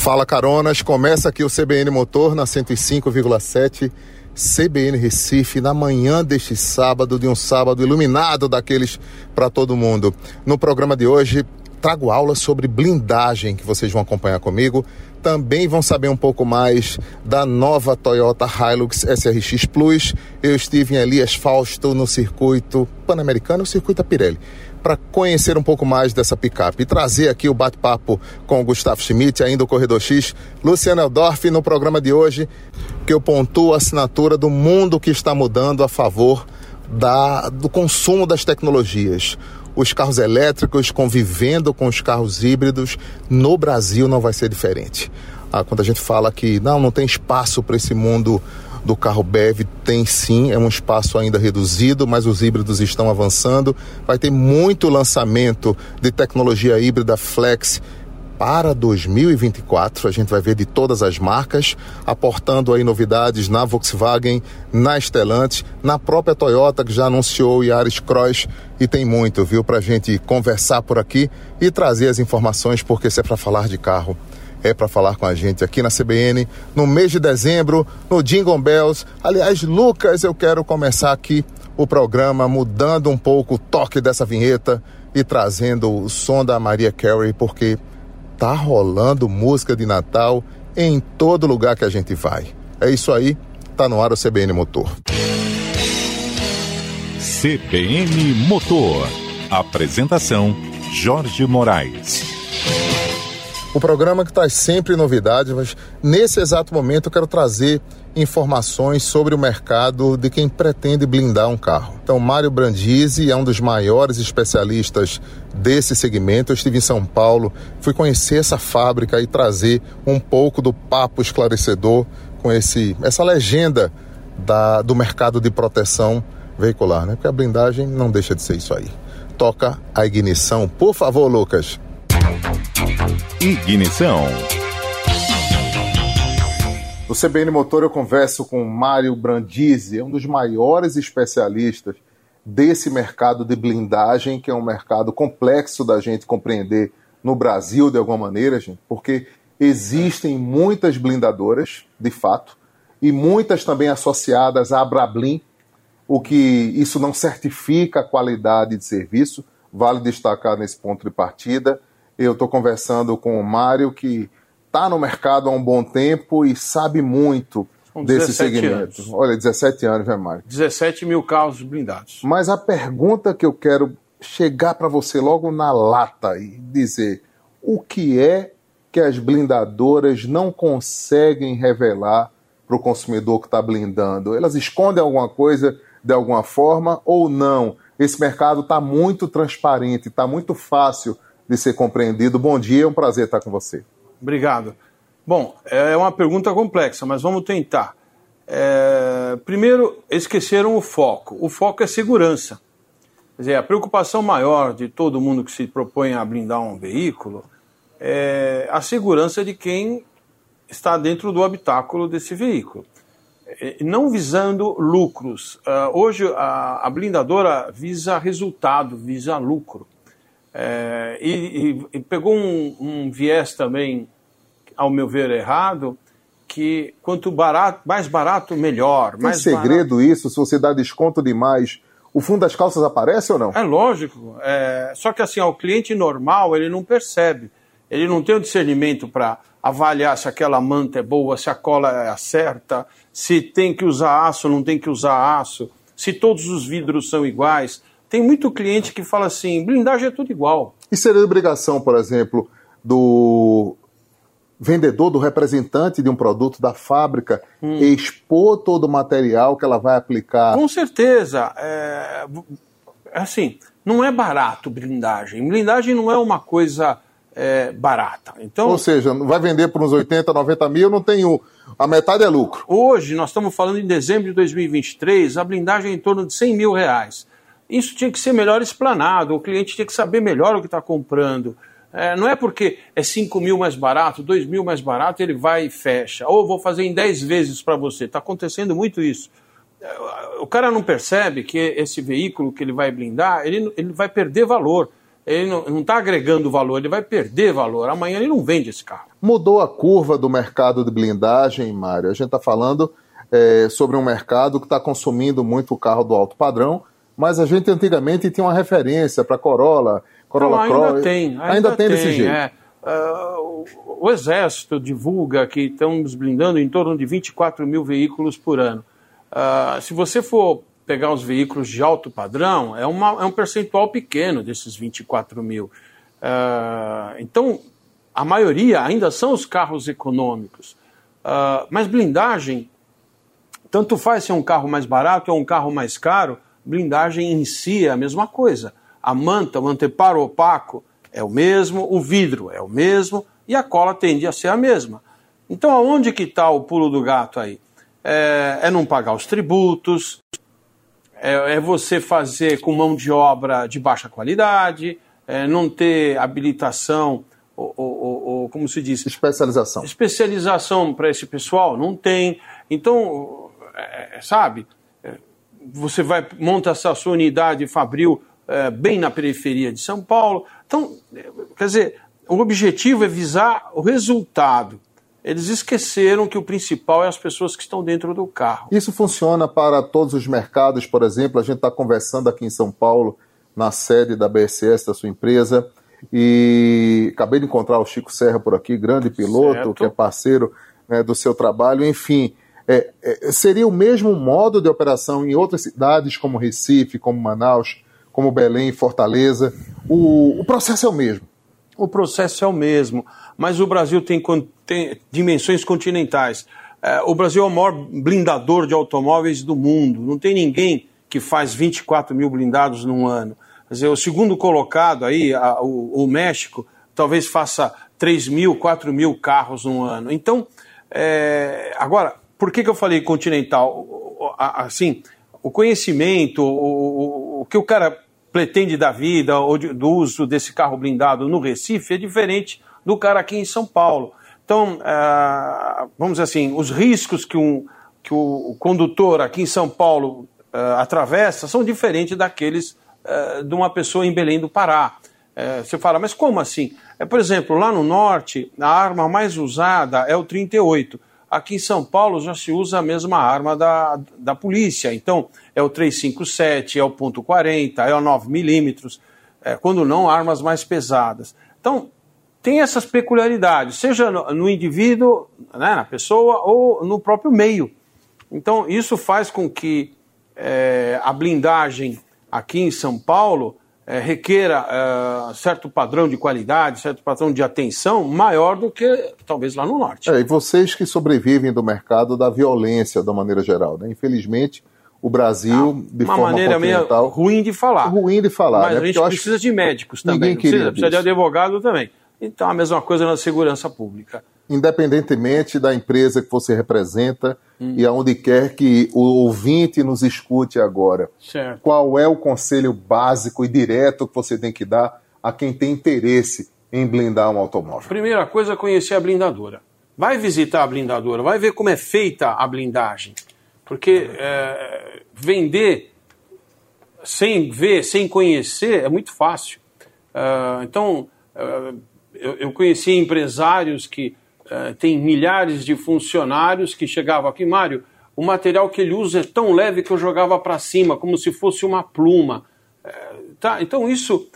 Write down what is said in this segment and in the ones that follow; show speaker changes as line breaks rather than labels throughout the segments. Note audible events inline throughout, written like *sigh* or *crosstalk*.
Fala Caronas, começa aqui o CBN Motor na 105,7 CBN Recife na manhã deste sábado, de um sábado iluminado daqueles para todo mundo. No programa de hoje, trago aulas sobre blindagem que vocês vão acompanhar comigo. Também vão saber um pouco mais da nova Toyota Hilux SRX Plus. Eu estive em Elias Fausto no circuito pan-americano, o circuito Pirelli para conhecer um pouco mais dessa picape e trazer aqui o bate-papo com o Gustavo Schmidt, ainda o Corredor X, Luciano Eldorf, no programa de hoje, que eu pontuo a assinatura do mundo que está mudando a favor da, do consumo das tecnologias. Os carros elétricos convivendo com os carros híbridos no Brasil não vai ser diferente. Ah, quando a gente fala que não, não tem espaço para esse mundo do carro BEV tem sim, é um espaço ainda reduzido, mas os híbridos estão avançando. Vai ter muito lançamento de tecnologia híbrida flex para 2024. A gente vai ver de todas as marcas, aportando aí novidades na Volkswagen, na Stellantis, na própria Toyota, que já anunciou o Yaris Cross. E tem muito, viu, para a gente conversar por aqui e trazer as informações, porque se é para falar de carro, é para falar com a gente aqui na CBN no mês de dezembro, no Jingle Bells. Aliás, Lucas, eu quero começar aqui o programa mudando um pouco o toque dessa vinheta e trazendo o som da Maria Carey, porque tá rolando música de Natal em todo lugar que a gente vai. É isso aí, tá no ar o CBN Motor.
CBN Motor. Apresentação Jorge Moraes.
O programa que traz sempre novidades, mas nesse exato momento eu quero trazer informações sobre o mercado de quem pretende blindar um carro. Então, Mário Brandisi é um dos maiores especialistas desse segmento. Eu estive em São Paulo, fui conhecer essa fábrica e trazer um pouco do papo esclarecedor com esse, essa legenda da, do mercado de proteção veicular, né? Porque a blindagem não deixa de ser isso aí. Toca a ignição, por favor, Lucas.
Ignição.
No CBN Motor eu converso com Mário Brandisi, é um dos maiores especialistas desse mercado de blindagem, que é um mercado complexo da gente compreender no Brasil de alguma maneira, gente, porque existem muitas blindadoras, de fato, e muitas também associadas à Abrablin, o que isso não certifica a qualidade de serviço, vale destacar nesse ponto de partida. Eu estou conversando com o Mário, que está no mercado há um bom tempo e sabe muito desse segmento. Anos. Olha, 17 anos, né, Mário?
17 mil carros blindados.
Mas a pergunta que eu quero chegar para você logo na lata e dizer: o que é que as blindadoras não conseguem revelar para o consumidor que está blindando? Elas escondem alguma coisa de alguma forma ou não? Esse mercado está muito transparente, está muito fácil de ser compreendido. Bom dia, é um prazer estar com você.
Obrigado. Bom, é uma pergunta complexa, mas vamos tentar. É, primeiro, esqueceram o foco. O foco é segurança. Quer dizer, a preocupação maior de todo mundo que se propõe a blindar um veículo é a segurança de quem está dentro do habitáculo desse veículo. É, não visando lucros. Uh, hoje a blindadora visa resultado, visa lucro. É, e, e, pegou um, um, viés também, ao meu ver, errado, que quanto barato, mais barato, melhor.
Tem segredo
barato.
isso? Se você dá desconto demais, o fundo das calças aparece ou não?
É lógico. É, só que assim, ao cliente normal, ele não percebe. Ele não tem o discernimento para avaliar se aquela manta é boa, se a cola é certa, se tem que usar aço ou não tem que usar aço, se todos os vidros são iguais tem muito cliente que fala assim: blindagem é tudo igual.
E seria obrigação, por exemplo, do vendedor, do representante de um produto da fábrica, hum. expor todo o material que ela vai aplicar?
Com certeza. É, assim, não é barato blindagem. Blindagem não é uma coisa é, barata. Então,
Ou seja, vai vender por uns 80, 90 mil, não tem o. A metade é lucro.
Hoje, nós estamos falando em dezembro de 2023, a blindagem é em torno de 100 mil reais. Isso tinha que ser melhor explanado, o cliente tinha que saber melhor o que está comprando. É, não é porque é 5 mil mais barato, 2 mil mais barato, ele vai e fecha. Ou vou fazer em 10 vezes para você. Está acontecendo muito isso. O cara não percebe que esse veículo que ele vai blindar, ele, ele vai perder valor. ele não está agregando valor, ele vai perder valor. Amanhã ele não vende esse carro.
Mudou a curva do mercado de blindagem, Mário. A gente está falando é, sobre um mercado que está consumindo muito o carro do alto padrão, mas a gente antigamente tinha uma referência para Corolla, Corolla
não, ainda
Cross.
Tem, ainda,
ainda tem, desse jeito.
É. Uh, o, o Exército divulga que estamos blindando em torno de 24 mil veículos por ano. Uh, se você for pegar os veículos de alto padrão, é, uma, é um percentual pequeno desses 24 mil. Uh, então, a maioria ainda são os carros econômicos. Mas blindagem, tanto faz se é um carro mais barato ou um carro mais caro, blindagem em si é a mesma coisa. A manta, o anteparo opaco é o mesmo, o vidro é o mesmo e a cola tende a ser a mesma. Então, aonde que está o pulo do gato aí? É, é não pagar os tributos, é, é, você fazer com mão de obra de baixa qualidade, é não ter habilitação, ou, ou, ou, como se diz?
Especialização.
Especialização para esse pessoal, não tem. Então, é, sabe, é, você vai, monta essa sua unidade fabril é, bem na periferia de São Paulo. Então, quer dizer, o objetivo é visar o resultado. Eles esqueceram que o principal é as pessoas que estão dentro do carro.
Isso funciona para todos os mercados, por exemplo. A gente está conversando aqui em São Paulo, na sede da BSS, da sua empresa, e acabei de encontrar o Chico Serra por aqui, grande piloto, certo. que é parceiro né, do seu trabalho. Enfim, é, é, seria o mesmo modo de operação em outras cidades, como Recife, como Manaus, como Belém, Fortaleza. O, o processo é o mesmo.
O processo é o mesmo, mas o Brasil tem, tem dimensões continentais. É, o Brasil é o maior blindador de automóveis do mundo. Não tem ninguém que faz 24 mil blindados num ano. Quer dizer, o segundo colocado aí, a, o, o, México, talvez faça 3 mil, 4 mil carros num ano. Então, é, agora, por que, que eu falei continental? Assim, o conhecimento, o, o, que o cara pretende da vida ou de, do uso desse carro blindado no Recife é diferente do cara aqui em São Paulo. Então, uh, vamos dizer assim, os riscos que, um, que o condutor aqui em São Paulo uh, atravessa são diferentes daqueles uh, de uma pessoa em Belém do Pará. você fala, mas como assim? É, por exemplo, lá no norte, a arma mais usada é o 38. Aqui em São Paulo já se usa a mesma arma da, da polícia. Então, é o 357, é o ponto .40, é o 9 milímetros, é, quando não, armas mais pesadas. Então, tem essas peculiaridades, seja no, no indivíduo, né, na pessoa, ou no próprio meio. Então, isso faz com que é, a blindagem aqui em São Paulo é, requeira é, certo padrão de qualidade, certo padrão de atenção maior do que talvez lá no norte.
É, e vocês que sobrevivem do mercado da violência, da maneira geral, né? Infelizmente, o Brasil, ah, de
uma
forma
maneira meio ruim de falar.
Ruim de falar.
Mas
né?
a gente precisa de médicos também. Precisa, precisa de advogado também. Então, a mesma coisa na segurança pública
independentemente da empresa que você representa hum. e aonde quer que o ouvinte nos escute agora.
Certo.
Qual é o conselho básico e direto que você tem que dar a quem tem interesse em blindar um automóvel?
Primeira coisa, conhecer a blindadora. Vai visitar a blindadora, vai ver como é feita a blindagem. Porque é, vender sem ver, sem conhecer, é muito fácil. Uh, então, uh, eu, eu conheci empresários que eh, tem milhares de funcionários que chegavam aqui, Mário, o material que ele usa é tão leve que eu jogava para cima, como se fosse uma pluma. É, tá? Então isso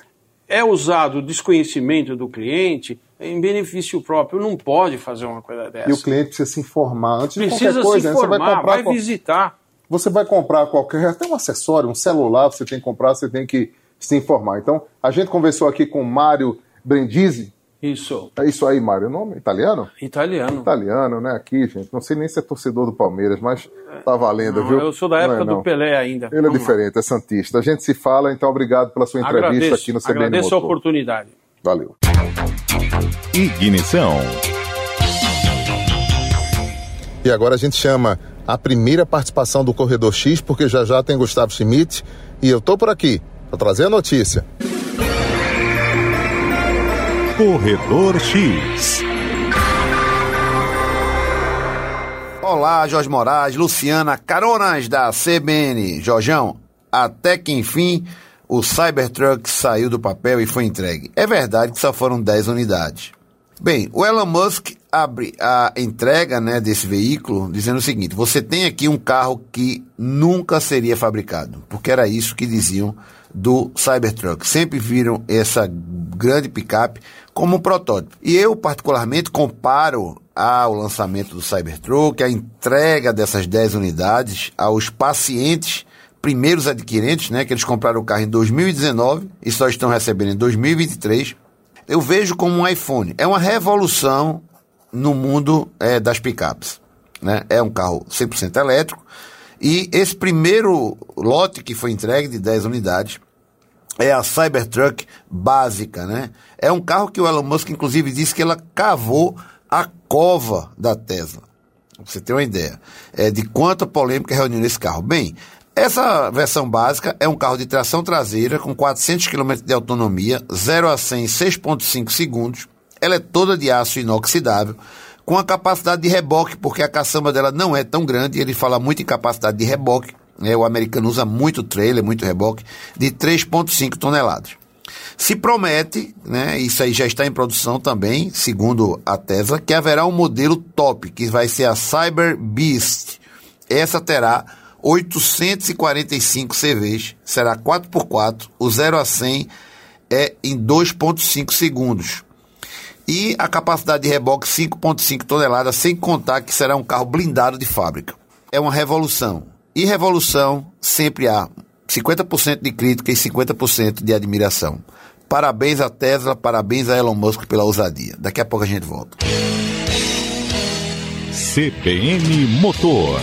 é usado o desconhecimento do cliente em benefício próprio. Não pode fazer uma coisa dessa.
E o cliente precisa se informar antes
precisa
de qualquer coisa.
Se informar,
né? Você vai,
comprar vai visitar.
Você vai comprar qualquer, até um acessório, um celular, você tem que comprar, você tem que se informar. Então, a gente conversou aqui com o Mário Brindisi,
isso.
É isso aí, Mário. O nome? Italiano?
Italiano.
Italiano, né? Aqui, gente. Não sei nem se é torcedor do Palmeiras, mas tá valendo,
não,
viu?
Eu sou da época é, do Pelé ainda.
Ele é Vamos é diferente, lá. é Santista. A gente se fala, então obrigado pela sua entrevista
agradeço,
aqui no CBN
Agradeço
Motor.
a oportunidade.
Valeu.
Ignição.
E agora a gente chama a primeira participação do Corredor X, porque já já tem Gustavo Schmidt e eu tô por aqui para trazer a notícia.
Corredor X.
Olá, Jorge Moraes, Luciana, caronas da CBN. Jorjão, até que enfim o Cybertruck saiu do papel e foi entregue. É verdade que só foram 10 unidades. Bem, o Elon Musk abre a entrega né, desse veículo dizendo o seguinte: você tem aqui um carro que nunca seria fabricado, porque era isso que diziam do Cybertruck. Sempre viram essa grande picape como um protótipo. E eu, particularmente, comparo ao lançamento do Cybertruck, a entrega dessas 10 unidades aos pacientes primeiros adquirentes, né, que eles compraram o carro em 2019 e só estão recebendo em 2023. Eu vejo como um iPhone. É uma revolução no mundo é, das picapes. Né? É um carro 100% elétrico. E esse primeiro lote que foi entregue de 10 unidades é a Cybertruck básica, né? É um carro que o Elon Musk, inclusive, disse que ela cavou a cova da Tesla. Você ter uma ideia é, de quanta polêmica reuniu nesse carro. Bem, essa versão básica é um carro de tração traseira com 400 km de autonomia, 0 a 100 em 6,5 segundos. Ela é toda de aço inoxidável, com a capacidade de reboque, porque a caçamba dela não é tão grande. Ele fala muito em capacidade de reboque. Né? O americano usa muito trailer, muito reboque, de 3,5 toneladas. Se promete, né, isso aí já está em produção também, segundo a Tesla, que haverá um modelo top, que vai ser a Cyber Beast. Essa terá 845 CVs, será 4x4, o 0 a 100 é em 2,5 segundos. E a capacidade de reboque 5,5 toneladas, sem contar que será um carro blindado de fábrica. É uma revolução. E revolução sempre há 50% de crítica e 50% de admiração. Parabéns a Tesla, parabéns a Elon Musk pela ousadia. Daqui a pouco a gente volta.
CBN Motor.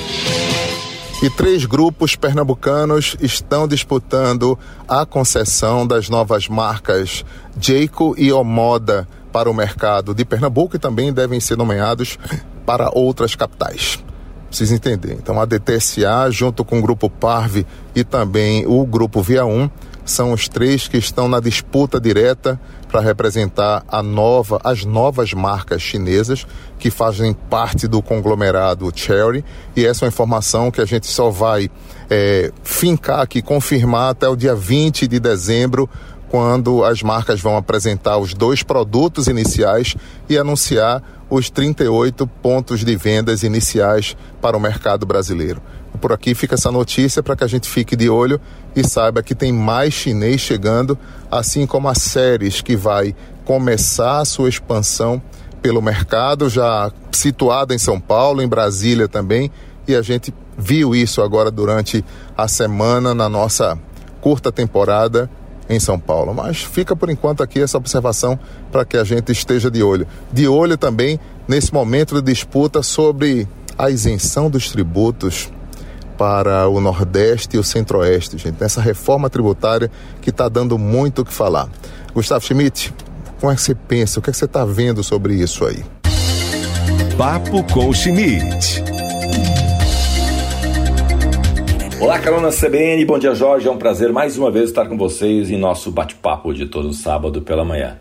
E três grupos pernambucanos estão disputando a concessão das novas marcas Jayco e Omoda para o mercado de Pernambuco e também devem ser nomeados *laughs* para outras capitais. Precisa entender. Então a DTSA, junto com o grupo Parve e também o grupo Via 1, são os três que estão na disputa direta para representar a nova, as novas marcas chinesas que fazem parte do conglomerado Cherry. E essa é uma informação que a gente só vai é, fincar aqui, confirmar até o dia 20 de dezembro, quando as marcas vão apresentar os dois produtos iniciais e anunciar os 38 pontos de vendas iniciais para o mercado brasileiro. Por aqui fica essa notícia para que a gente fique de olho e saiba que tem mais chinês chegando, assim como a Séries que vai começar a sua expansão pelo mercado, já situada em São Paulo, em Brasília também, e a gente viu isso agora durante a semana na nossa curta temporada em São Paulo. Mas fica por enquanto aqui essa observação para que a gente esteja de olho. De olho também nesse momento de disputa sobre a isenção dos tributos para o Nordeste e o Centro-Oeste, gente, nessa reforma tributária que está dando muito o que falar. Gustavo Schmidt, como é que você pensa? O que, é que você está vendo sobre isso aí?
Papo com Schmidt.
Olá, Carona CBN, bom dia Jorge, é um prazer mais uma vez estar com vocês em nosso bate-papo de todo sábado pela manhã.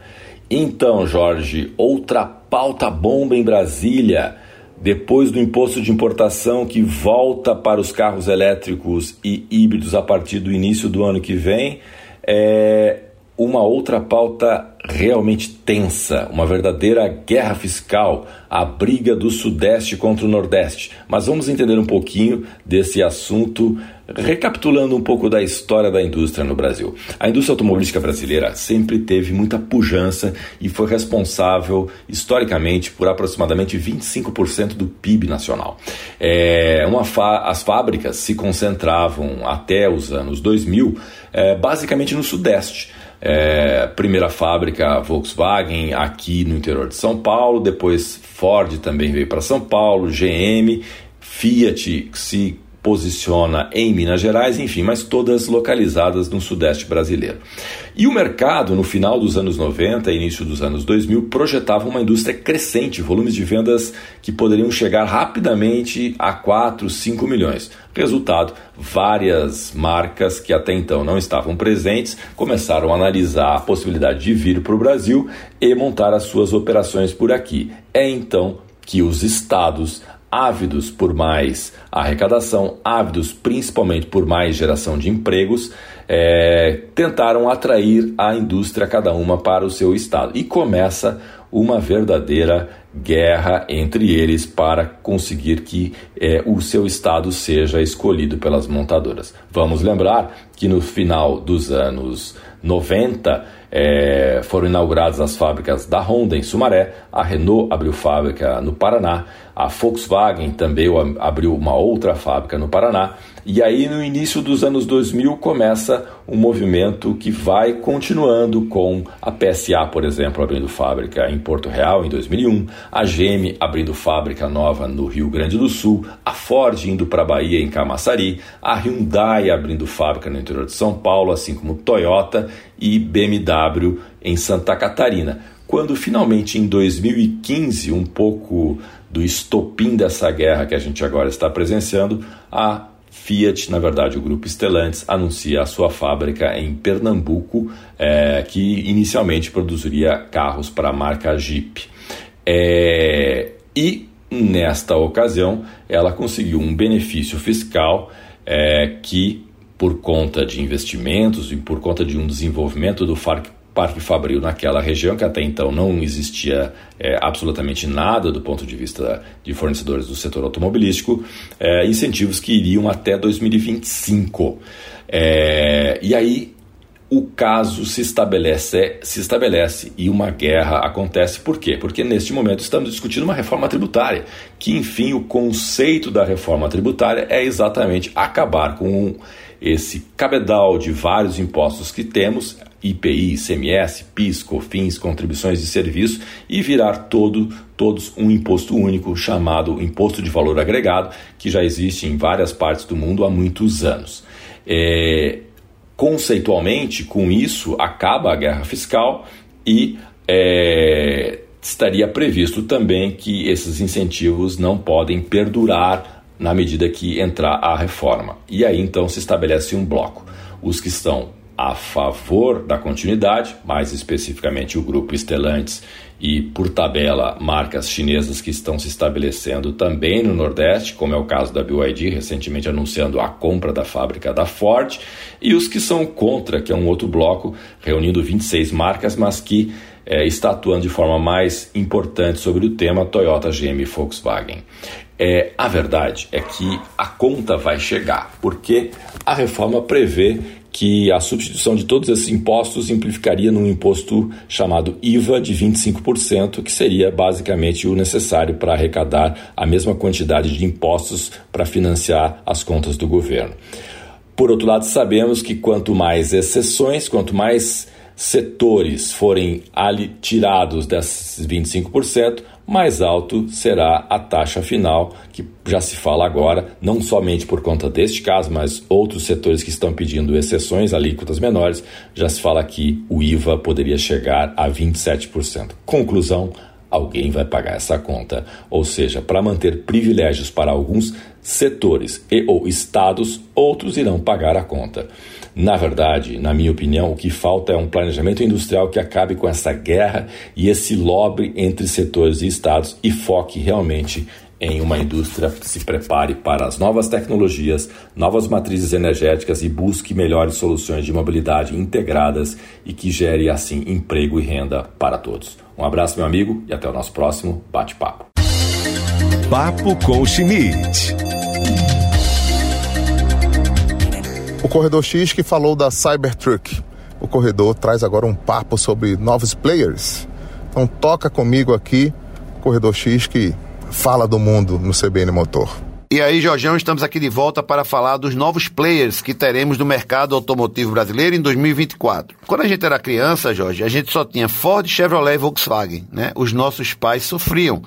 Então, Jorge, outra pauta bomba em Brasília. Depois do imposto de importação que volta para os carros elétricos e híbridos a partir do início do ano que vem, é uma outra pauta realmente tensa, uma verdadeira guerra fiscal, a briga do Sudeste contra o Nordeste. Mas vamos entender um pouquinho desse assunto, recapitulando um pouco da história da indústria no Brasil. A indústria automobilística brasileira sempre teve muita pujança e foi responsável, historicamente, por aproximadamente 25% do PIB nacional. É, as fábricas se concentravam até os anos 2000, é, basicamente no Sudeste. É, primeira fábrica Volkswagen aqui no interior de São Paulo, depois Ford também veio para São Paulo, GM, Fiat se posiciona em Minas Gerais, enfim, mas todas localizadas no sudeste brasileiro. E o mercado, no final dos anos 90 e início dos anos 2000, projetava uma indústria crescente, volumes de vendas que poderiam chegar rapidamente a 4, 5 milhões. Resultado, várias marcas que até então não estavam presentes começaram a analisar a possibilidade de vir para o Brasil e montar as suas operações por aqui. É então que os estados ávidos por mais arrecadação, ávidos principalmente por mais geração de empregos, é, tentaram atrair a indústria cada uma para o seu estado. E começa uma verdadeira guerra entre eles para conseguir que é, o seu estado seja escolhido pelas montadoras. Vamos lembrar que no final dos anos 90 é, foram inauguradas as fábricas da Honda em Sumaré, a Renault abriu fábrica no Paraná, a Volkswagen também abriu uma outra fábrica no Paraná. E aí, no início dos anos 2000, começa um movimento que vai continuando com a PSA, por exemplo, abrindo fábrica em Porto Real em 2001, a GM abrindo fábrica nova no Rio Grande do Sul, a Ford indo para a Bahia em Camaçari, a Hyundai abrindo fábrica no interior de São Paulo, assim como Toyota e BMW em Santa Catarina. Quando finalmente em 2015, um pouco do estopim dessa guerra que a gente agora está presenciando, a Fiat, na verdade, o grupo Stellantis, anuncia a sua fábrica em Pernambuco, é, que inicialmente produziria carros para a marca Jeep. É, e nesta ocasião, ela conseguiu um benefício fiscal é, que, por conta de investimentos e por conta de um desenvolvimento do Parque Fabril naquela região, que até então não existia é, absolutamente nada do ponto de vista de fornecedores do setor automobilístico, é, incentivos que iriam até 2025. É, e aí o caso se estabelece, se estabelece e uma guerra acontece. Por quê? Porque neste momento estamos discutindo uma reforma tributária, que enfim o conceito da reforma tributária é exatamente acabar com esse cabedal de vários impostos que temos, IPI, ICMS, PIS, COFINS, contribuições de serviço e virar todo, todos um imposto único chamado Imposto de Valor Agregado, que já existe em várias partes do mundo há muitos anos. É, conceitualmente, com isso, acaba a guerra fiscal e é, estaria previsto também que esses incentivos não podem perdurar na medida que entrar a reforma. E aí então se estabelece um bloco. Os que estão a favor da continuidade, mais especificamente o grupo Stellantis e, por tabela, marcas chinesas que estão se estabelecendo também no Nordeste, como é o caso da BYD, recentemente anunciando a compra da fábrica da Ford, e os que são contra, que é um outro bloco, reunindo 26 marcas, mas que é, está atuando de forma mais importante sobre o tema Toyota, GM e Volkswagen. É, a verdade é que a conta vai chegar, porque a reforma prevê que a substituição de todos esses impostos simplificaria num imposto chamado IVA de 25%, que seria basicamente o necessário para arrecadar a mesma quantidade de impostos para financiar as contas do governo. Por outro lado, sabemos que quanto mais exceções, quanto mais setores forem ali tirados desses 25%, mais alto será a taxa final, que já se fala agora, não somente por conta deste caso, mas outros setores que estão pedindo exceções, alíquotas menores, já se fala que o IVA poderia chegar a 27%. Conclusão: alguém vai pagar essa conta. Ou seja, para manter privilégios para alguns setores e ou estados, outros irão pagar a conta. Na verdade, na minha opinião, o que falta é um planejamento industrial que acabe com essa guerra e esse lobby entre setores e estados e foque realmente em uma indústria que se prepare para as novas tecnologias, novas matrizes energéticas e busque melhores soluções de mobilidade integradas e que gere assim emprego e renda para todos. Um abraço, meu amigo, e até o nosso próximo bate-papo.
Papo com Schmidt.
O Corredor X que falou da Cybertruck. O corredor traz agora um papo sobre novos players. Então toca comigo aqui, Corredor X que fala do mundo no CBN Motor.
E aí, Jorgão, estamos aqui de volta para falar dos novos players que teremos no mercado automotivo brasileiro em 2024. Quando a gente era criança, Jorge, a gente só tinha Ford, Chevrolet e Volkswagen, né? Os nossos pais sofriam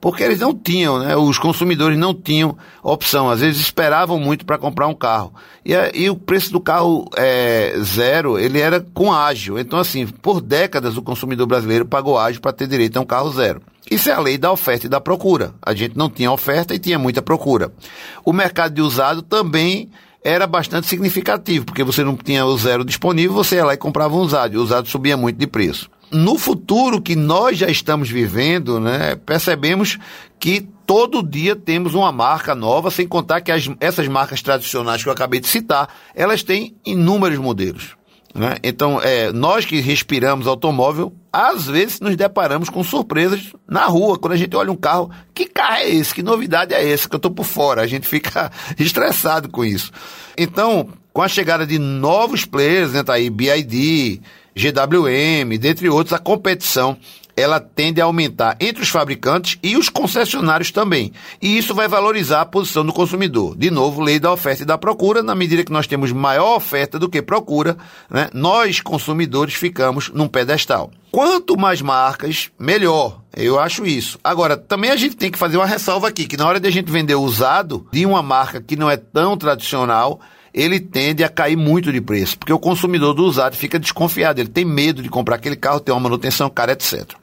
porque eles não tinham, né? Os consumidores não tinham opção. Às vezes esperavam muito para comprar um carro. E, e, o preço do carro é, zero, ele era com ágil. Então, assim, por décadas o consumidor brasileiro pagou ágil para ter direito a um carro zero. Isso é a lei da oferta e da procura. A gente não tinha oferta e tinha muita procura. O mercado de usado também era bastante significativo, porque você não tinha o zero disponível, você ia lá e comprava um usado, e o usado subia muito de preço. no futuro que nós já estamos vivendo, né, percebemos que todo dia temos uma marca nova, sem contar que as, essas marcas tradicionais que eu acabei de citar, elas têm inúmeros modelos. Né? Então, é, nós que respiramos automóvel, às vezes nos deparamos com surpresas na rua, quando a gente olha um carro, que carro é esse? Que novidade é essa? Que eu estou por fora. A gente fica *laughs* estressado com isso. Então, com a chegada de novos players, né, tá aí BID, GWM, dentre outros, a competição ela tende a aumentar entre os fabricantes e os concessionários também. E isso vai valorizar a posição do consumidor. De novo, lei da oferta e da procura, na medida que nós temos maior oferta do que procura, né, nós, consumidores, ficamos num pedestal. Quanto mais marcas, melhor. Eu acho isso. Agora, também a gente tem que fazer uma ressalva aqui, que na hora de a gente vender usado de uma marca que não é tão tradicional, ele tende a cair muito de preço, porque o consumidor do usado fica desconfiado, ele tem medo de comprar aquele carro, ter uma manutenção cara, etc.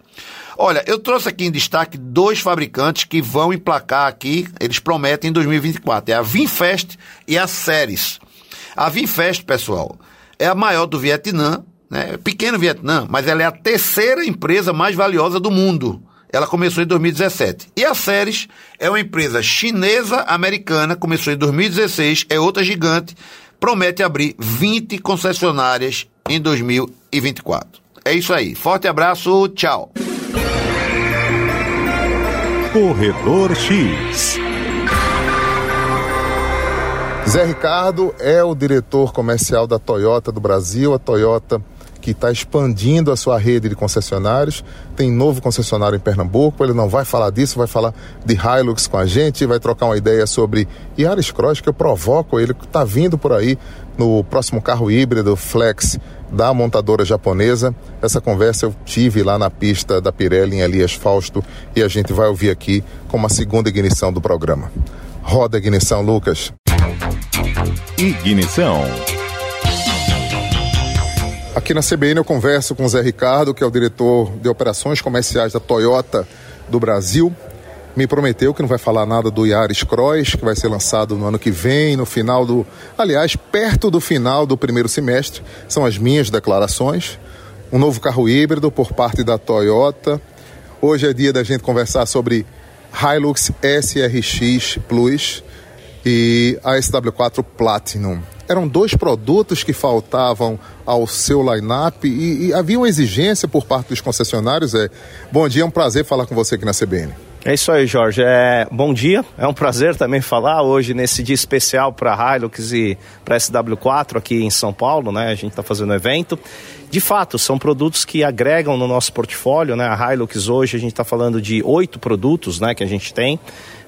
Olha, eu trouxe aqui em destaque dois fabricantes que vão emplacar aqui, eles prometem em 2024. É a Vinfest e a Ceres. A Vinfest, pessoal, é a maior do Vietnã, né? Pequeno Vietnã, mas ela é a terceira empresa mais valiosa do mundo. Ela começou em 2017. E a Ceres é uma empresa chinesa-americana, começou em 2016, é outra gigante, promete abrir 20 concessionárias em 2024. É isso aí. Forte abraço, tchau.
Corredor X.
Zé Ricardo é o diretor comercial da Toyota do Brasil, a Toyota que está expandindo a sua rede de concessionários. Tem novo concessionário em Pernambuco. Ele não vai falar disso, vai falar de Hilux com a gente, vai trocar uma ideia sobre Yaris Cross, que eu provoco ele, que está vindo por aí no próximo carro híbrido Flex da montadora japonesa. Essa conversa eu tive lá na pista da Pirelli em Elias Fausto e a gente vai ouvir aqui como a segunda ignição do programa. Roda a ignição, Lucas.
Ignição.
Aqui na CBN eu converso com o Zé Ricardo, que é o diretor de operações comerciais da Toyota do Brasil. Me prometeu que não vai falar nada do Yaris Cross, que vai ser lançado no ano que vem, no final do. Aliás, perto do final do primeiro semestre. São as minhas declarações. Um novo carro híbrido por parte da Toyota. Hoje é dia da gente conversar sobre Hilux SRX Plus e a SW4 Platinum eram dois produtos que faltavam ao seu line-up e, e, havia uma exigência por parte dos concessionários. É, bom dia, é um prazer falar com você aqui na CBN.
É isso aí, Jorge. É, bom dia. É um prazer também falar hoje nesse dia especial para Hilux e para SW4 aqui em São Paulo, né? A gente está fazendo um evento. De fato, são produtos que agregam no nosso portfólio, né? A Hilux hoje a gente está falando de oito produtos, né? Que a gente tem.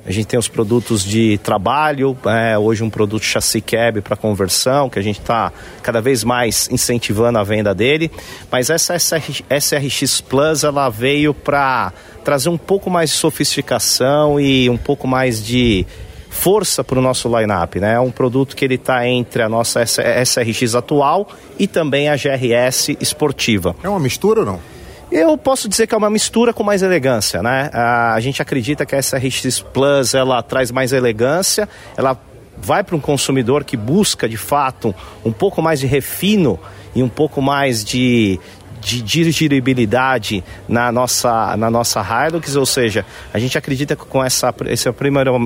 A gente tem os produtos de trabalho, é, hoje um produto chassi cab para conversão, que a gente está cada vez mais incentivando a venda dele. Mas essa SR, SRX Plus ela veio para trazer um pouco mais de sofisticação e um pouco mais de força para o nosso line-up, né? É um produto que ele está entre a nossa SRX atual e também a GRS esportiva.
É uma mistura ou não?
Eu posso dizer que é uma mistura com mais elegância, né? A gente acredita que essa RX Plus ela traz mais elegância, ela vai para um consumidor que busca de fato um pouco mais de refino e um pouco mais de, de dirigibilidade na nossa, na nossa Hilux, ou seja, a gente acredita que com essa, esse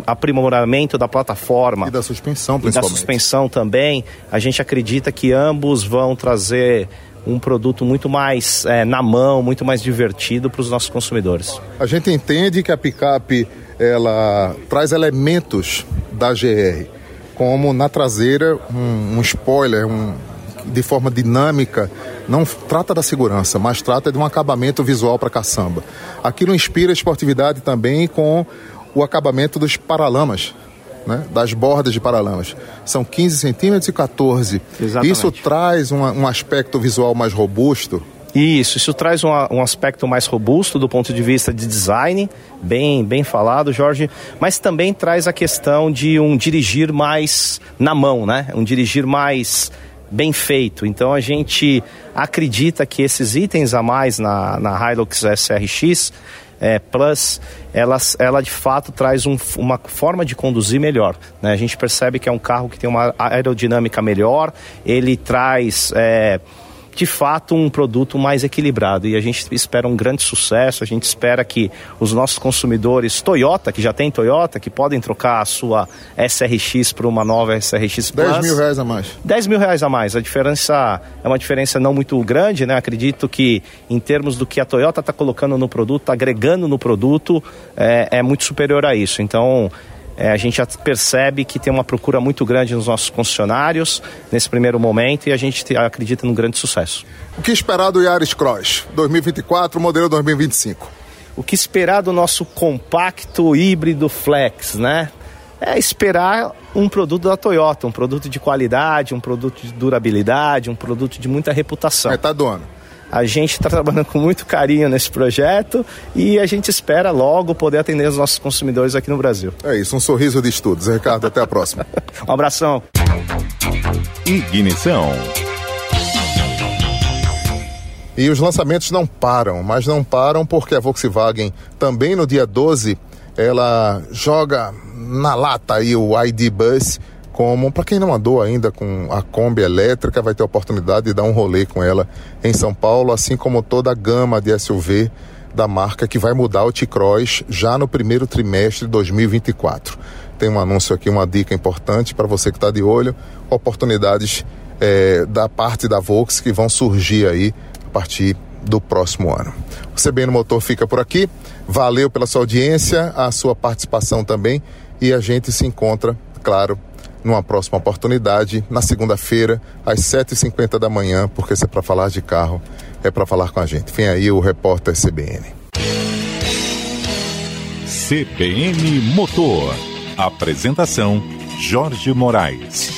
aprimoramento da plataforma
e da suspensão,
principalmente. E da suspensão também, a gente acredita que ambos vão trazer um produto muito mais é, na mão, muito mais divertido para os nossos consumidores.
A gente entende que a picape ela traz elementos da GR, como na traseira um, um spoiler, um, de forma dinâmica, não trata da segurança, mas trata de um acabamento visual para caçamba. Aquilo inspira esportividade também com o acabamento dos paralamas, né, das bordas de paralamas. São 15 centímetros e 14. Exatamente. Isso traz um, um aspecto visual mais robusto
isso, isso traz um, um, aspecto mais robusto do ponto de vista de design, bem, bem falado, Jorge, mas também traz a questão de um dirigir mais na mão, né? Um dirigir mais bem feito. Então a gente acredita que esses itens a mais na, na Hilux SRX é, Plus, ela, ela de fato traz um, uma forma de conduzir melhor. Né? A gente percebe que é um carro que tem uma aerodinâmica melhor, ele traz. É, de fato um produto mais equilibrado e a gente espera um grande sucesso. A gente espera que os nossos consumidores Toyota, que já tem Toyota, que podem trocar a sua SRX por uma nova SRX Plus.
10 mil reais a mais.
10 mil reais a mais. A diferença é uma diferença não muito grande, né? Acredito que em termos do que a Toyota está colocando no produto, tá agregando no produto, é, é muito superior a isso. Então é, a gente já percebe que tem uma procura muito grande nos nossos concessionários nesse primeiro momento e a gente acredita num grande sucesso.
O que esperar do Yaris Cross 2024, modelo 2025?
O que esperar do nosso compacto híbrido flex, né? É esperar um produto da Toyota, um produto de qualidade, um produto de durabilidade, um produto de muita reputação.
Metade do ano.
A gente está trabalhando com muito carinho nesse projeto e a gente espera logo poder atender os nossos consumidores aqui no Brasil.
É isso, um sorriso de estudos. Ricardo, até a próxima. *laughs*
um abração.
Ignição.
E os lançamentos não param, mas não param porque a Volkswagen também no dia 12 ela joga na lata aí o ID Bus como, para quem não andou ainda com a Kombi elétrica, vai ter a oportunidade de dar um rolê com ela em São Paulo, assim como toda a gama de SUV da marca que vai mudar o T-Cross já no primeiro trimestre de 2024. Tem um anúncio aqui, uma dica importante para você que está de olho, oportunidades é, da parte da Volks que vão surgir aí a partir do próximo ano. O CBN Motor fica por aqui. Valeu pela sua audiência, a sua participação também e a gente se encontra, claro, numa próxima oportunidade, na segunda-feira, às 7h50 da manhã, porque se é para falar de carro, é para falar com a gente. Vem aí o repórter CBN.
CBN Motor. Apresentação: Jorge Moraes.